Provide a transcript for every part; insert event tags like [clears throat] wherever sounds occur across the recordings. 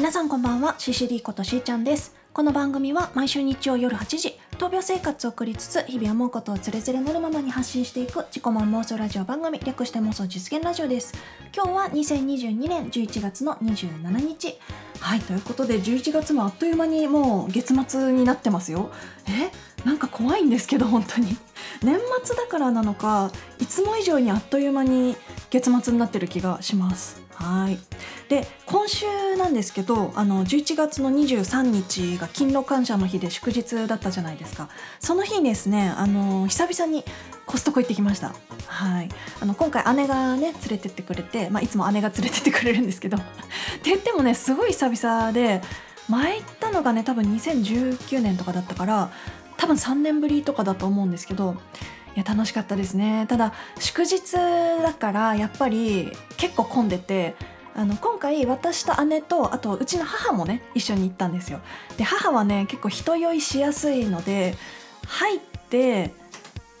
皆さんこんばんは。CCD ことしーちゃんです。この番組は毎週日曜夜8時闘病生活を送りつつ日々思うことをつれづれなるままに発信していく自己満妄想ラジオ番組略して妄想実現ラジオです。今日は2022年11月の27日。はいということで11月もあっという間にもう月末になってますよ。えなんか怖いんですけど本当に。年末だからなのかいつも以上にあっという間に月末になってる気がします。はい。で今週なんですけどあの11月の23日が勤労感謝の日で祝日だったじゃないですか。その日ですねあの久々にコストコ行ってきました。はい。あの今回姉がね連れてってくれて、まあ、いつも姉が連れてってくれるんですけど。って言ってもねすごい久々で前行ったのがね多分2019年とかだったから多分3年ぶりとかだと思うんですけどいや楽しかったですね。ただ祝日だからやっぱり結構混んでてあの今回私と姉とあとうちの母もね一緒に行ったんですよ。で母はね結構人酔いしやすいので入って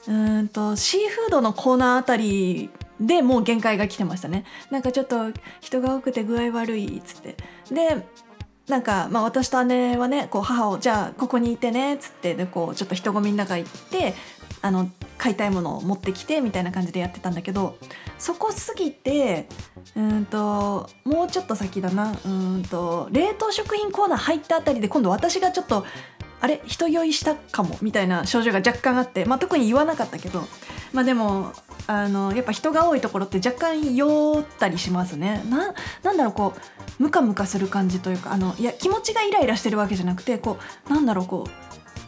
うんとシーフードのコーナーあたりでもう限界が来てましたね。なんかちょっと人が多くて具合悪いっつって。でなんか、まあ、私と姉はねこう母をじゃあここにいてねっつってでこうちょっと人混みの中行ってあの買いたいものを持ってきてみたいな感じでやってたんだけどそこ過ぎてうんともうちょっと先だな。うんと冷凍食品コーナー入ったあたりで今度私がちょっとあれ？人酔いしたかも？みたいな症状が若干あって、まあ、特に言わなかったけど、まあ、でもあのやっぱ人が多いところって若干酔ったりしますね。ななんだろうこうムカムカする感じというかあのいや気持ちがイライラしてるわけじゃなくてこうなんだろうこう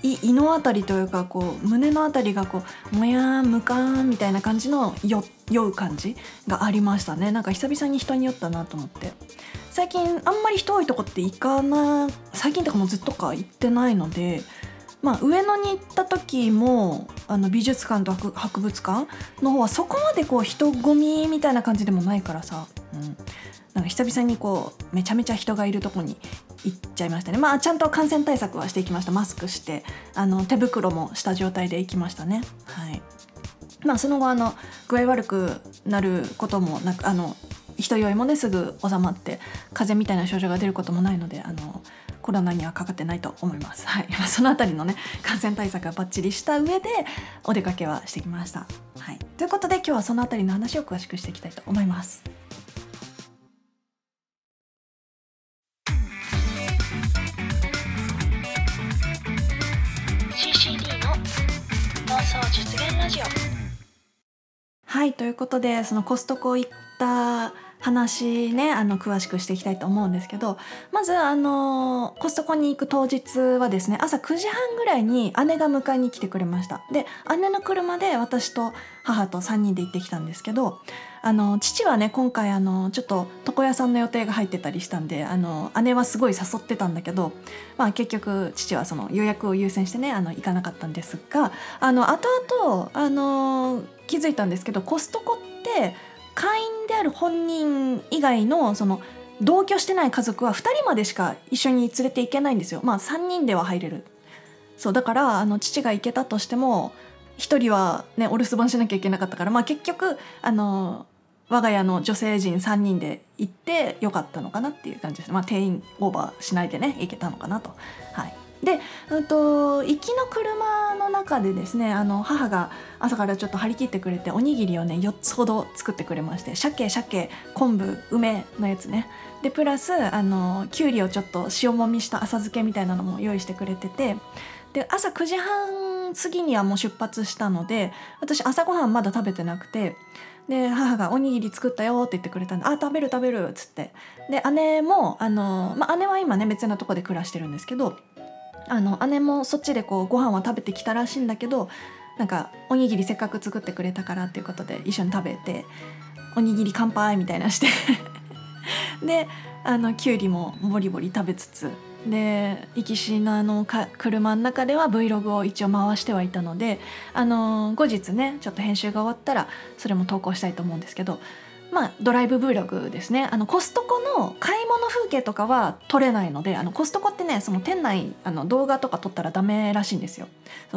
胃のあたりというかこう胸のあたりがこうもやーむかーんみたいな感じの酔う感じがありましたね。なんか久々に人に酔ったなと思って。最近あんまり人多いとこって行かな最近とかもずっとか行ってないのでまあ上野に行った時もあの美術館と博物館の方はそこまでこう人混みみたいな感じでもないからさ、うん、なんか久々にこうめちゃめちゃ人がいるとこに行っちゃいましたねまあちゃんと感染対策はしていきましたマスクしてあの手袋もした状態で行きましたねはいまあその後あの具合悪くなることもなくあの人酔いもねすぐ収まって風邪みたいな症状が出ることもないのであのコロナにはかかってないと思います。はい、そのあたりのね感染対策はバッチリした上でお出かけはしてきました。はい、ということで今日はそのあたりの話を詳しくしていきたいと思います。はいということでそのコストコ行った話ねあの詳しくしていきたいと思うんですけどまずあのコストコに行く当日はですね朝9時半ぐらいに姉が迎えに来てくれました。で姉の車で私と母と3人で行ってきたんですけどあの父はね今回あのちょっと床屋さんの予定が入ってたりしたんであの姉はすごい誘ってたんだけど、まあ、結局父はその予約を優先してねあの行かなかったんですがあの後々あの気づいたんですけどコストコって会員である本人以外のその同居してない家族は2人までしか一緒に連れて行けないんですよ。まあ3人では入れる。そうだからあの父が行けたとしても1人はねお留守番しなきゃいけなかったからまあ結局あの我が家の女性陣3人で行ってよかったのかなっていう感じですまあ定員オーバーしないでね行けたのかなと。はい。で、うんと、行きの車の中でですねあの母が朝からちょっと張り切ってくれておにぎりをね4つほど作ってくれまして鮭鮭昆布梅のやつね。でプラスあのきゅうりをちょっと塩もみした浅漬けみたいなのも用意してくれててで朝9時半過ぎにはもう出発したので私朝ごはんまだ食べてなくてで母が「おにぎり作ったよ」って言ってくれたんで「あ食べる食べる」っつって。で姉もあの、まあ、姉は今ね別なとこで暮らしてるんですけどあの姉もそっちでこうご飯は食べてきたらしいんだけどなんかおにぎりせっかく作ってくれたからっていうことで一緒に食べておにぎり乾杯みたいなして。[laughs] であのきゅうりもボリボリ食べつつで行きしのあのか車の中では Vlog を一応回してはいたのであの後日ねちょっと編集が終わったらそれも投稿したいと思うんですけどまあ、ドライブ Vlog ですね。あのコストコの買い物風景とかは撮れないのであのコストコってねその店内あの動画とか撮ったらダメらしいんですよ。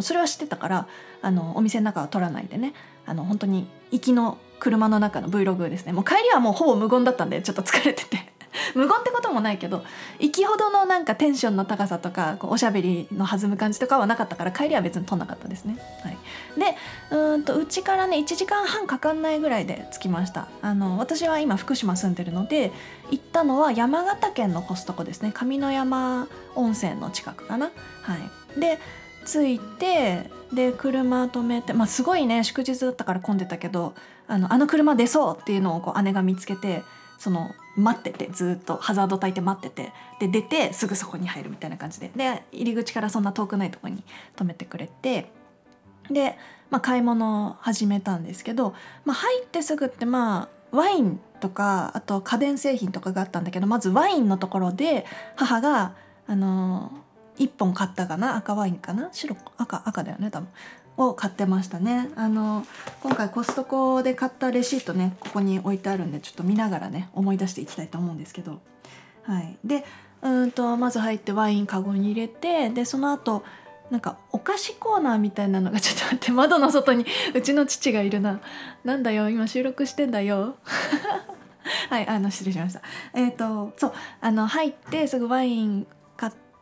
それは知ってたからあのお店の中は撮らないでね。あの本当に行きの車の中の Vlog ですね。もう帰りはもうほぼ無言だったんでちょっと疲れてて。[laughs] 無言ってこともないけど行きほどのなんかテンションの高さとかこうおしゃべりの弾む感じとかはなかったから帰りは別に取んなかったですね。はい、でうんとうちからね1時間半かかんないぐらいで着きましたあの私は今福島住んでるので行ったのは山形県のコストコですね上山温泉の近くかな。はい、で着いてで車止めて、まあ、すごいね祝日だったから混んでたけどあのあの車出そうっていうのをこう姉が見つけてその待っててずっとハザード焚いて待っててで出てすぐそこに入るみたいな感じで。で入り口からそんな遠くないとこに止めてくれてで、まあ、買い物を始めたんですけど、まあ、入ってすぐってまあワインとかあと家電製品とかがあったんだけどまずワインのところで母があの1本買ったかな？赤ワインかな？白赤赤だよね多分。を買ってましたね。あの今回コストコで買ったレシートねここに置いてあるんでちょっと見ながらね思い出していきたいと思うんですけど。はい。でうんとまず入ってワインカゴに入れてでその後なんかお菓子コーナーみたいなのがちょっと待って窓の外にうちの父がいるな。なんだよ今収録してんだよ。[laughs] はいあの失礼しました。えっ、ー、とそうあの入ってすぐワイン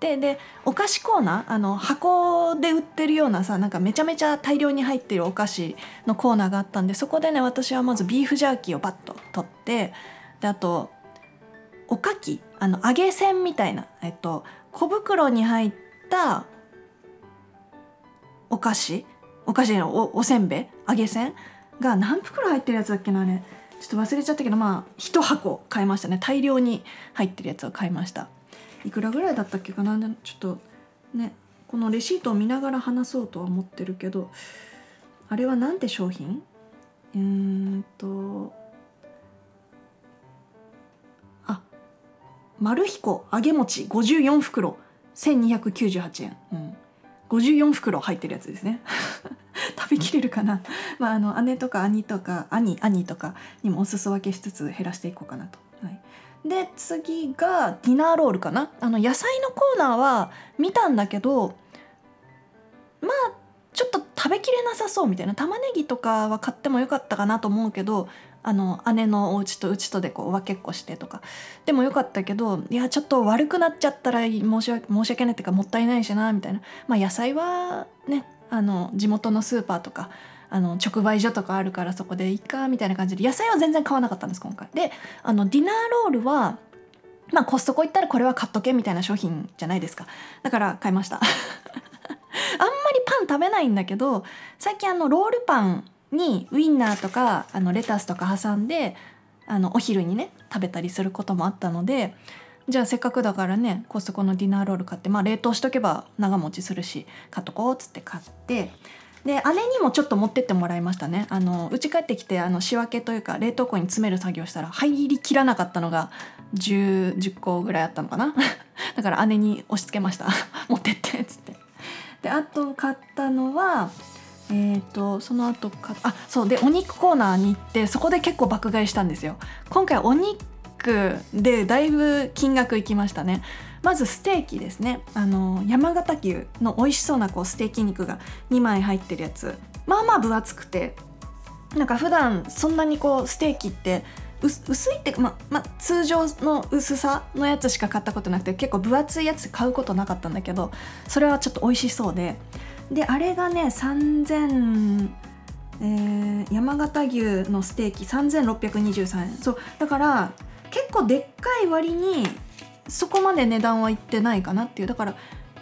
ってでお菓子コーナーあの箱で売ってるようなさなんかめちゃめちゃ大量に入ってるお菓子のコーナーがあったんでそこでね私はまずビーフジャーキーをバッと取ってであとおかきあの揚げせんみたいな、えっと、小袋に入ったお菓子お菓子のおおせんべい揚げせんが何袋入ってるやつだっけなあれ。ちょっと忘れちゃったけどまあ1箱買いましたね。大量に入ってるやつを買いました。いくらぐらいだったっけかな。ちょっとねこのレシートを見ながら話そうとは思ってるけどあれは何て商品？うーんとあ丸彦揚げ餅54袋1298円、うん、54袋入ってるやつですね。[laughs] 食べきれるかな、まあ、あの姉とか兄とか兄兄とかにもお裾分けしつつ減らしていこうかなと、で次がディナーロールかな。あの野菜のコーナーは見たんだけどまあちょっと食べきれなさそうみたいな。玉ねぎとかは買ってもよかったかなと思うけどあの姉のお家とうちとでこう分けっこしてとか。でもよかったけどいやちょっと悪くなっちゃったら申し訳申し訳ないっていうかもったいないしなみたいな。まあ野菜はねあの地元のスーパーとかあの直売所とかあるからそこでいいかみたいな感じで野菜は全然買わなかったんです今回。であのディナーロールはまあコストコ行ったらこれは買っとけみたいな商品じゃないですかだから買いました [laughs] あんまりパン食べないんだけど最近あのロールパンにウインナーとかあのレタスとか挟んであのお昼にね食べたりすることもあったのでじゃあせっかくだからねコストコのディナーロール買ってまあ冷凍しとけば長持ちするし買っとこうっつって買ってで姉にもちょっと持ってってもらいましたね。あの家帰ってきてあの仕分けというか冷凍庫に詰める作業したら入りきらなかったのが 10, 10個ぐらいあったのかな？[laughs] だから姉に押し付けました。[laughs] 持ってってっつって。であと買ったのはえーと、その後かあそうでお肉コーナーに行ってそこで結構爆買いしたんですよ。今回お肉でだいぶ金額いきましたね。まずステーキですね。あの山形牛の美味しそうなこうステーキ肉が2枚入ってるやつ。まあまあ分厚くてなんか普段そんなにこうステーキって薄いってまま通常の薄さのやつしか買ったことなくて結構分厚いやつ買うことなかったんだけどそれはちょっと美味しそうで。であれがね3000えー、山形牛のステーキ3623円。そうだから結構でっかい割にそこまで値段はいってないかなっていう。だから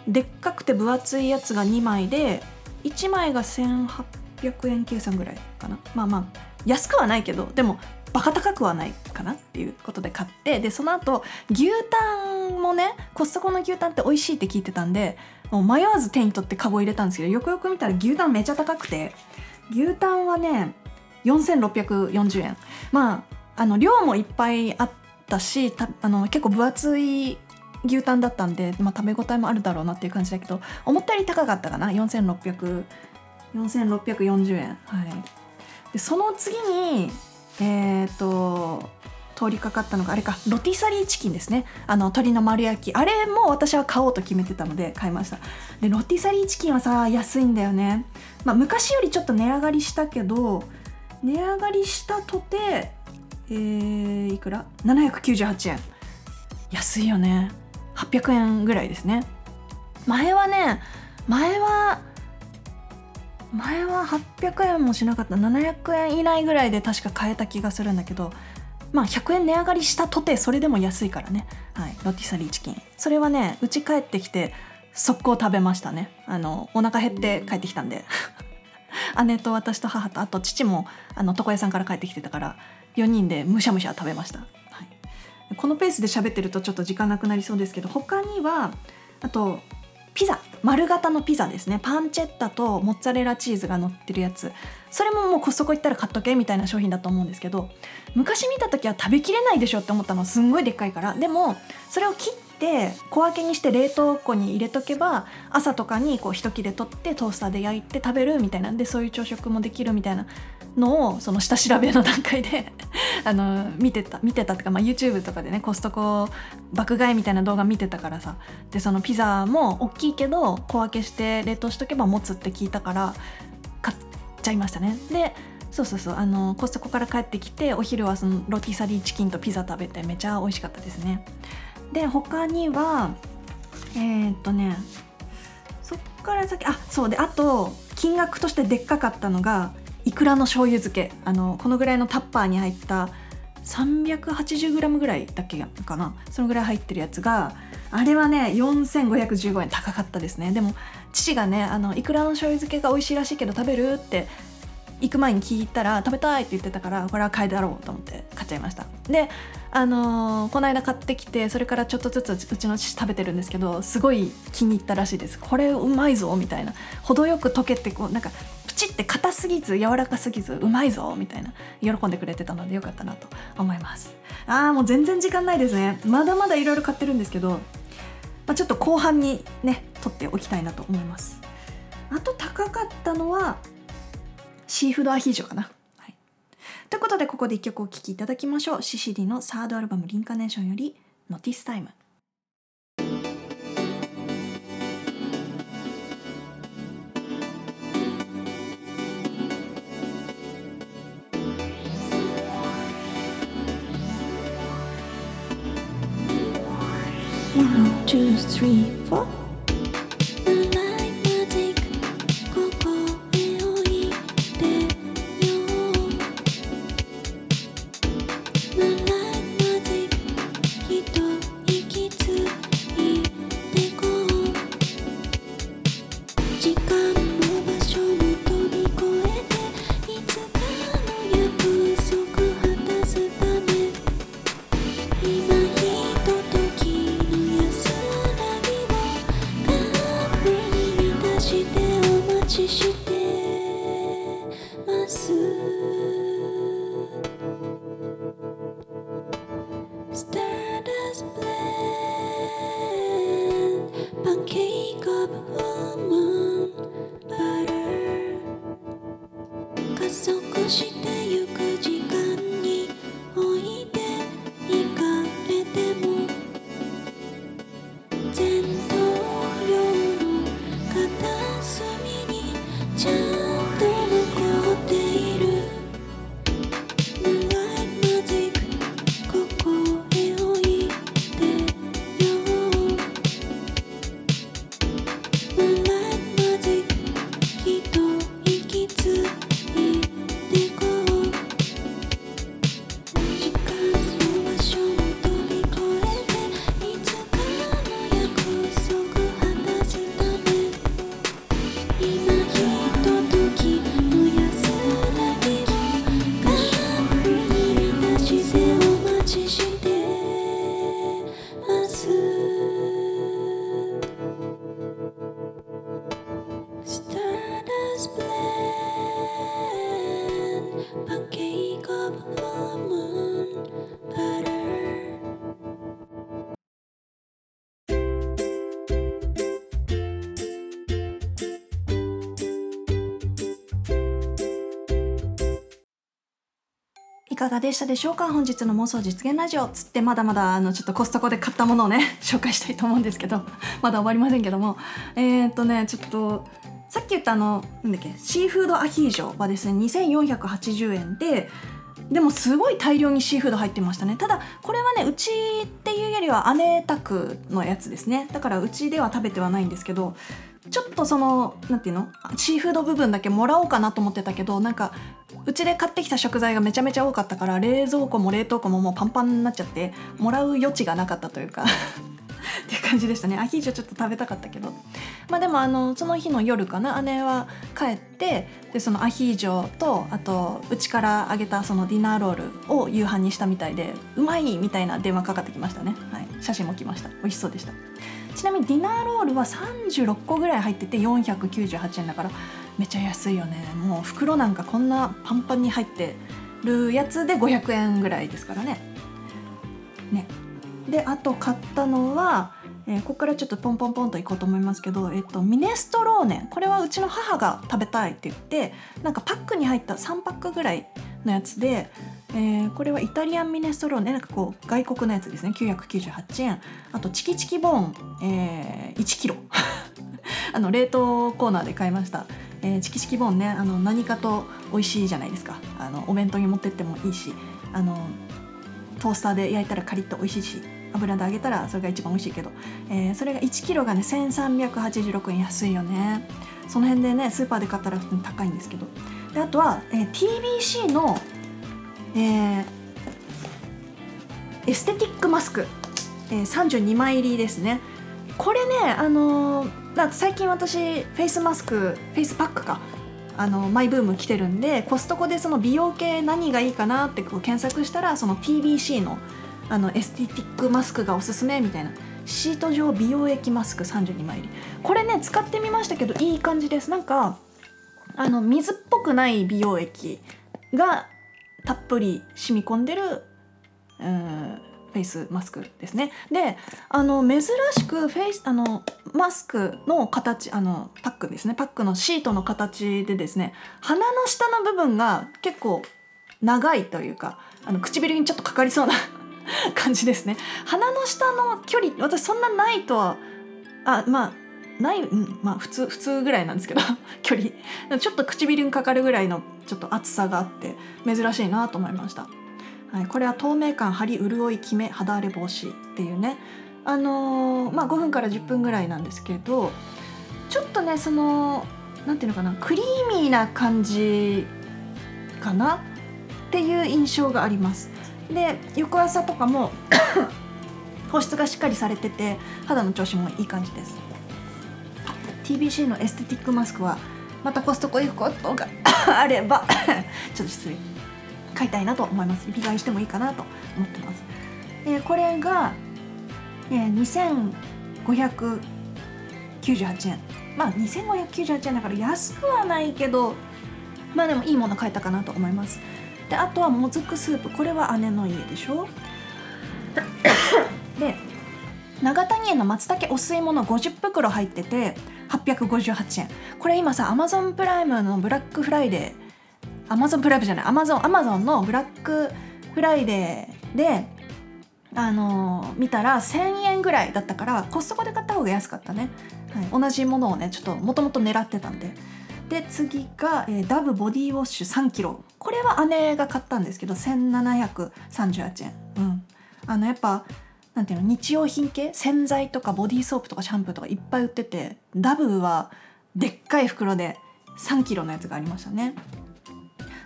でっかくて分厚いやつが2枚で1枚が1800円計算ぐらいかな。まあまあ安くはないけどでもバカ高くはないかなっていうことで買ってでその後牛タンもねコストコの牛タンって美味しいって聞いてたんでもう迷わず手に取ってカゴ入れたんですけどよくよく見たら牛タンめちゃ高くて牛タンはね4640円。まああの量もいっぱいあったしたあの結構分厚い牛タンだったんで、まあ、食べ応えもあるだろうなっていう感じだけど思ったより高かったかな？4600 4640円。はい。でその次にえっ、ー、と通りかかったのがあれかロティサリーチキンですね。あの鶏の丸焼き。あれも私は買おうと決めてたので買いました。でロティサリーチキンはさ安いんだよね。まあ昔よりちょっと値上がりしたけど値上がりしたとてえー、いくら？798円。安いよね。800円ぐらいですね。前はね前は前は800円もしなかった。700円以内ぐらいで確か買えた気がするんだけどまあ100円値上がりしたとてそれでも安いからね、はい、ロティサリーチキン。それはねうち帰ってきて速攻食べましたね。あのお腹減って帰ってきたんで。姉と私と母とあと父もあの床屋さんから帰ってきてたから4人でむしゃむしゃ食べました、はい、このペースで喋ってるとちょっと時間なくなりそうですけど他にはあとピザ。丸型のピザですね。パンチェッタとモッツァレラチーズが乗ってるやつ。それももうコストコ行ったら買っとけみたいな商品だと思うんですけど昔見た時は食べきれないでしょって思ったのすんごいでっかいから。でもそれを切って小分けにして冷凍庫に入れとけば朝とかにこう一切れ取ってトースターで焼いて食べるみたいなんでそういう朝食もできるみたいなのをその下調べの段階で [laughs] あの見てた見てたってか、まあ、YouTube とかでねコストコ爆買いみたいな動画見てたからさ。でそのピザも大きいけど小分けして冷凍しとけば持つって聞いたから買っちゃいましたね。でそうそうそうあのコストコから帰ってきてお昼はそのロティサリーチキンとピザ食べてめちゃ美味しかったですね。で他にはえー、っとねそっから先あそうであと金額としてでっかかったのがいくらの醤油漬けあのこのぐらいのタッパーに入った 380g ぐらいだっけかな？そのぐらい入ってるやつがあれはね4515円高かったですね。でも父がねあのいくらの醤油漬けが美味しいらしいけど食べるって行く前に聞いたら食べたいって言ってたからこれは買いだろうと思って買っちゃいました。であのー、この間買ってきてそれからちょっとずつうちの父食べてるんですけどすごい気に入ったらしいです。これうまいぞみたいな。程よく溶けてこうなんかプチって硬すぎず柔らかすぎずうまいぞみたいな喜んでくれてたのでよかったなと思います。あーもう全然時間ないですね。まだまだいろいろ買ってるんですけど、まあ、ちょっと後半にね取っておきたいなと思います。あと高かったのはシーフードアヒージョかな。ということでここで一曲お聴きいただきましょう。シシリのサードアルバム「リンカネーション」より「ノティスタイム」。One, two, three, four. かがでしたでしょうか？本日の妄想実現ラジオ。つってまだまだあのちょっとコストコで買ったものをね [laughs] 紹介したいと思うんですけど [laughs] まだ終わりませんけども。えー、っとねちょっとさっき言ったあのなんだっけシーフードアヒージョはですね2480円ででもすごい大量にシーフード入ってましたね。ただこれはねうちっていうよりは姉宅のやつですね。だからうちでは食べてはないんですけどちょっとその何て言うの？シーフード部分だけもらおうかなと思ってたけどなんかうちで買ってきた食材がめちゃめちゃ多かったから冷蔵庫も冷凍庫ももうパンパンになっちゃってもらう余地がなかったというか [laughs] っていう感じでしたね。アヒージョちょっと食べたかったけど。まあでもあのその日の夜かな？姉は帰ってでそのアヒージョとあとうちからあげたそのディナーロールを夕飯にしたみたいでうまいみたいな電話かかってきましたね、はい、写真も来ました。美味しそうでした。ちなみにディナーロールは36個ぐらい入ってて498円だからめちゃ安いよね。もう袋なんかこんなパンパンに入ってるやつで500円ぐらいですからね。ね。であと買ったのは、えー、ここからちょっとポンポンポンといこうと思いますけど、えっと、ミネストローネ。これはうちの母が食べたいって言ってなんかパックに入った3パックぐらいのやつで、えー、これはイタリアンミネストローネなんかこう外国のやつですね。998円。あとチキチキボーン、えー、1キロ。[laughs] あの冷凍コーナーで買いました、えー、チキチキボーンねあの何かと美味しいじゃないですか。あのお弁当に持ってってもいいし。あのトースターで焼いたらカリッと美味しいし。油で揚げたらそれが一番美味しいけど、えー、それが1キロがね1386円。安いよね。その辺でねスーパーで買ったら普通に高いんですけど。であとは、えー、TBC の、えー、エステティックマスク、えー、32枚入りですね。これねあのー、最近私フェイスマスクフェイスパックか。あのマイブーム来てるんでコストコでその美容系何がいいかなってこう検索したらその TBC のあのエステティックマスクがおすすめみたいな。シート状美容液マスク32枚入り。これね使ってみましたけどいい感じです。なんかあの水っぽくない美容液がたっぷり染み込んでるうんフェイスマスクですね。であの珍しくフェイスあのマスクの形あのパックですね。パックのシートの形でですね鼻の下の部分が結構長いというかあの唇にちょっとかかりそうな [laughs] 感じですね。鼻の下の距離私そんなないとはあまあない、うん、まあ普通普通ぐらいなんですけど [laughs] 距離。ちょっと唇にかかるぐらいのちょっと厚さがあって珍しいなと思いました、はい、これは透明感張り潤い決め肌荒れ防止っていうね。あのー、まあ5分から10分ぐらいなんですけどちょっとねそのなんていうのかなクリーミーな感じかな？っていう印象があります。で翌朝とかも [coughs] 保湿がしっかりされてて肌の調子もいい感じです。TBC のエステティックマスクはまたコストコ行くことがあれば [coughs] ちょっと失礼。買いたいなと思います。リピ買いしてもいいかなと思ってます、えー、これが、えー、2598円。まあ2598円だから安くはないけどまあでもいいもの買えたかなと思います。であとはもずくスープ。これは姉の家でしょ。[coughs] で長谷園の松茸お吸い物50袋入ってて858円。これ今さアマゾンプライムのブラックフライデーアマゾンプライムじゃないアマゾンアマゾンのブラックフライデーであのー、見たら1000円ぐらいだったからコストコで買った方が安かったね、はい、同じものをねちょっともともと狙ってたんで。で次が、えー、ダヴボディウォッシュ3キロ。これは姉が買ったんですけど1738円。うん。あのやっぱなんていうの日用品系？洗剤とかボディーソープとかシャンプーとかいっぱい売っててダブはでっかい袋で3キロのやつがありましたね。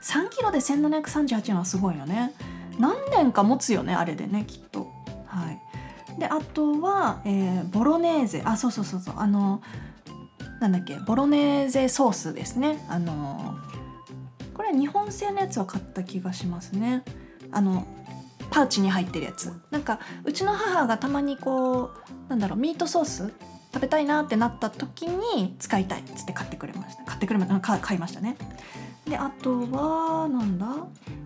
3キロで1738円はすごいよね。何年か持つよねあれでねきっと。はい。であとは、えー、ボロネーゼ。あそうそうそうそう。あのなんだっけボロネーゼソースですね。あのこれ日本製のやつを買った気がしますね。あのパウチに入ってるやつ。なんかうちの母がたまにこうなんだろうミートソース食べたいなってなった時に使いたいっつって買ってくれました。買ってくれま買いましたね。であとはなんだ？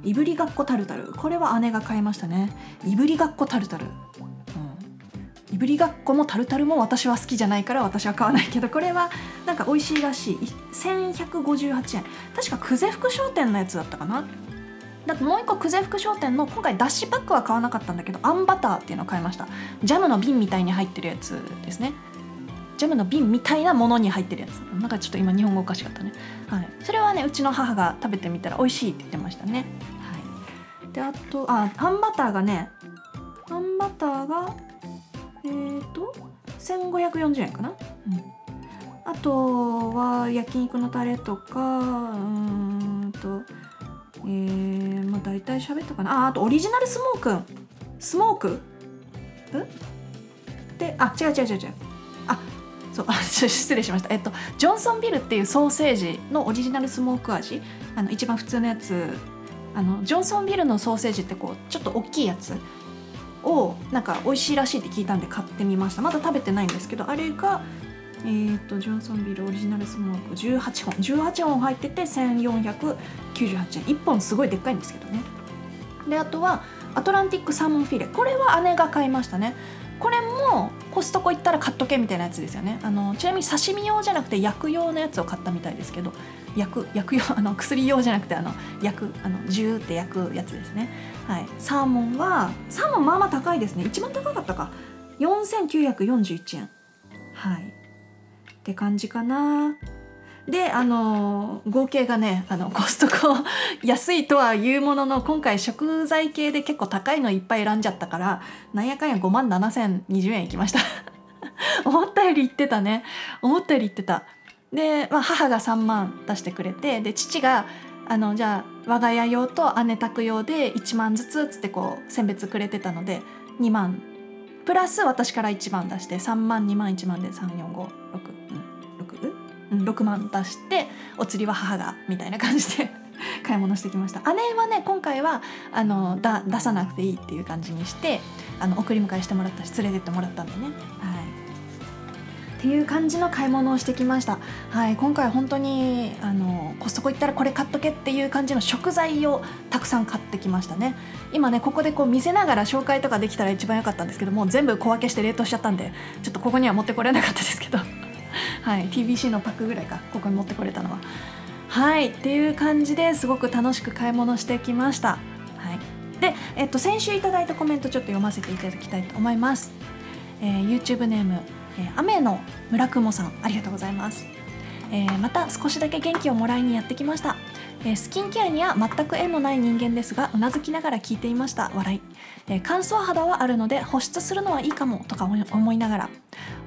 いぶりがっこタルタル。これは姉が買いましたね。いぶりがっこタルタル。いぶりがっこもタルタルも私は好きじゃないから私は買わないけどこれはなんか美味しいらしい。1158円確か久世福商店のやつだったかな？だってもう一個久世福商店の今回だしパックは買わなかったんだけどあんバターっていうのを買いました。ジャムの瓶みたいに入ってるやつですね。ジャムの瓶みたいなものに入ってるやつ。なんかちょっと今日本語おかしかったね、はい、それはねうちの母が食べてみたら美味しいって言ってましたね、はい。であとああんバターがねあんバターがえっ、ー、と1540円かな、うん、あとは焼肉のタレとかうんとえー、まあ大体喋ったかな。ああとオリジナルスモーク。スモーク？んであ違う違う違う違う。あそう失礼しました。えっとジョンソンビルっていうソーセージのオリジナルスモーク味？あの一番普通のやつ。あのジョンソンビルのソーセージってこうちょっと大きいやつ？をなんか美味しいらしいって聞いたんで買ってみました。まだ食べてないんですけどあれがえーと、ジョンソンビルオリジナルスモーク18本。18本入ってて1498円。1本すごいでっかいんですけどね。であとはアトランティックサーモンフィレ。これは姉が買いましたね。これもコストコ行ったら買っとけみたいなやつですよね。あのちなみに刺身用じゃなくて焼く用のやつを買ったみたいですけど焼く焼く用あの薬用じゃなくてあの焼くあのジューって焼くやつですね。はい。サーモンはサーモンまあまあ高いですね。一番高かったか。4941円。はい。って感じかな。であの合計がねあのコストコ安いとは言うものの今回食材系で結構高いのいっぱい選んじゃったからなんやかんや5万7020円いきました。[laughs] 思ったより言ってたね。思ったより言ってた。で、まあ、母が3万出してくれてで父があのじゃあ我が家用と姉宅用で1万ずつつってこう選別くれてたので2万プラス私から1万出して3万2万1万で3456 6万出してお釣りは母がみたいな感じで [laughs] 買い物してきました。姉はね今回はあのだ出さなくていいっていう感じにしてあの送り迎えしてもらったし連れてってもらったんでね。はい。っていう感じの買い物をしてきました。はい今回本当にあのコストコ行ったらこれ買っとけっていう感じの食材をたくさん買ってきましたね。今ねここでこう見せながら紹介とかできたら一番良かったんですけども全部小分けして冷凍しちゃったんでちょっとここには持ってこれなかったですけど。[laughs] はい TBC のパックぐらいかここに持ってこれたのは。はいっていう感じですごく楽しく買い物してきました、はい、で、えっと、先週いただいたコメントちょっと読ませていただきたいと思います、えー、YouTube ネーム、雨の村雲さんありがとうございます、えー、また少しだけ元気をもらいにやってきました。え、スキンケアには全く縁のない人間ですがうなずきながら聞いていました。笑い、え、乾燥肌はあるので保湿するのはいいかもとか思いながら。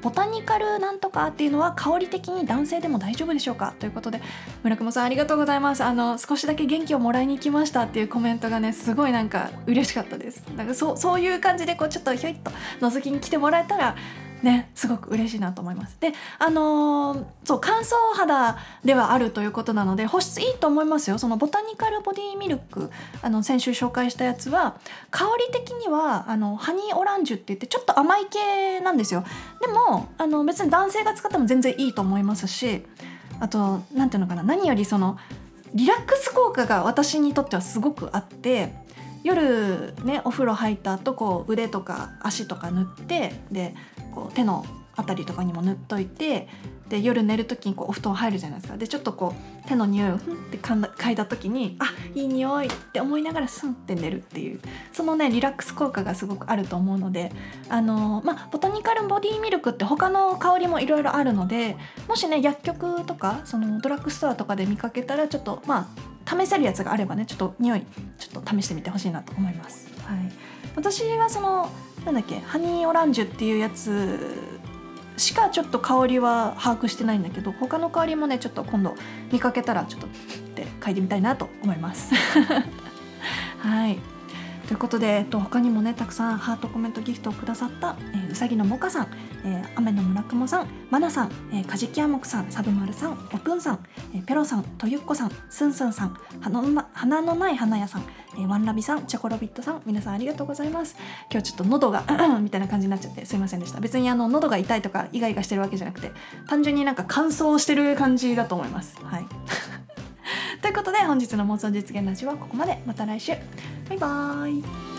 ボタニカルなんとかっていうのは香り的に男性でも大丈夫でしょうかということで村雲さんありがとうございます。あの少しだけ元気をもらいに来ましたっていうコメントがねすごいなんか嬉しかったです。なんかそうそういう感じでこうちょっとひょいっと覗きに来てもらえたらねすごく嬉しいなと思います。であのー、そう乾燥肌ではあるということなので保湿いいと思いますよそのボタニカルボディミルクあの先週紹介したやつは香り的にはあのハニーオランジュって言ってちょっと甘い系なんですよでもあの別に男性が使っても全然いいと思いますしあと何ていうのかな何よりそのリラックス効果が私にとってはすごくあって夜ねお風呂入った後こう腕とか足とか塗ってでこう手の辺りとかにも塗っといてで夜寝る時にこうお布団入るじゃないですか。でちょっとこう手の匂いをふんって嗅いだ時にあいい匂いって思いながらスンって寝るっていう。そのねリラックス効果がすごくあると思うのであのまあボタニカルボディミルクって他の香りもいろいろあるのでもしね薬局とかそのドラッグストアとかで見かけたらちょっとまあ試せるやつがあればねちょっと匂いちょっと試してみてほしいなと思います。はい、私はそのなんだっけハニーオランジュっていうやつしかちょっと香りは把握してないんだけど他の香りもねちょっと今度見かけたらちょっとって嗅いでみたいなと思います。[laughs] はい。ということで、えっと、他にもねたくさんハートコメントギフトをくださった、えー、うさぎのもかさん、えー、雨の村雲さんまなさん、えー、かじきやもくさんさぶまるさんおぷんさん、えー、ペロさんとゆっこさんすんすんさん花の花のない花屋さん、えー、ワンラビさんチョコロビットさん皆さんありがとうございます。今日ちょっと喉が [clears throat] みたいな感じになっちゃってすいませんでした。別にあの喉が痛いとかイガイガしてるわけじゃなくて単純になんか乾燥してる感じだと思います。はい。ということで本日の妄想実現ラジオはここまで。また来週。バイバーイ。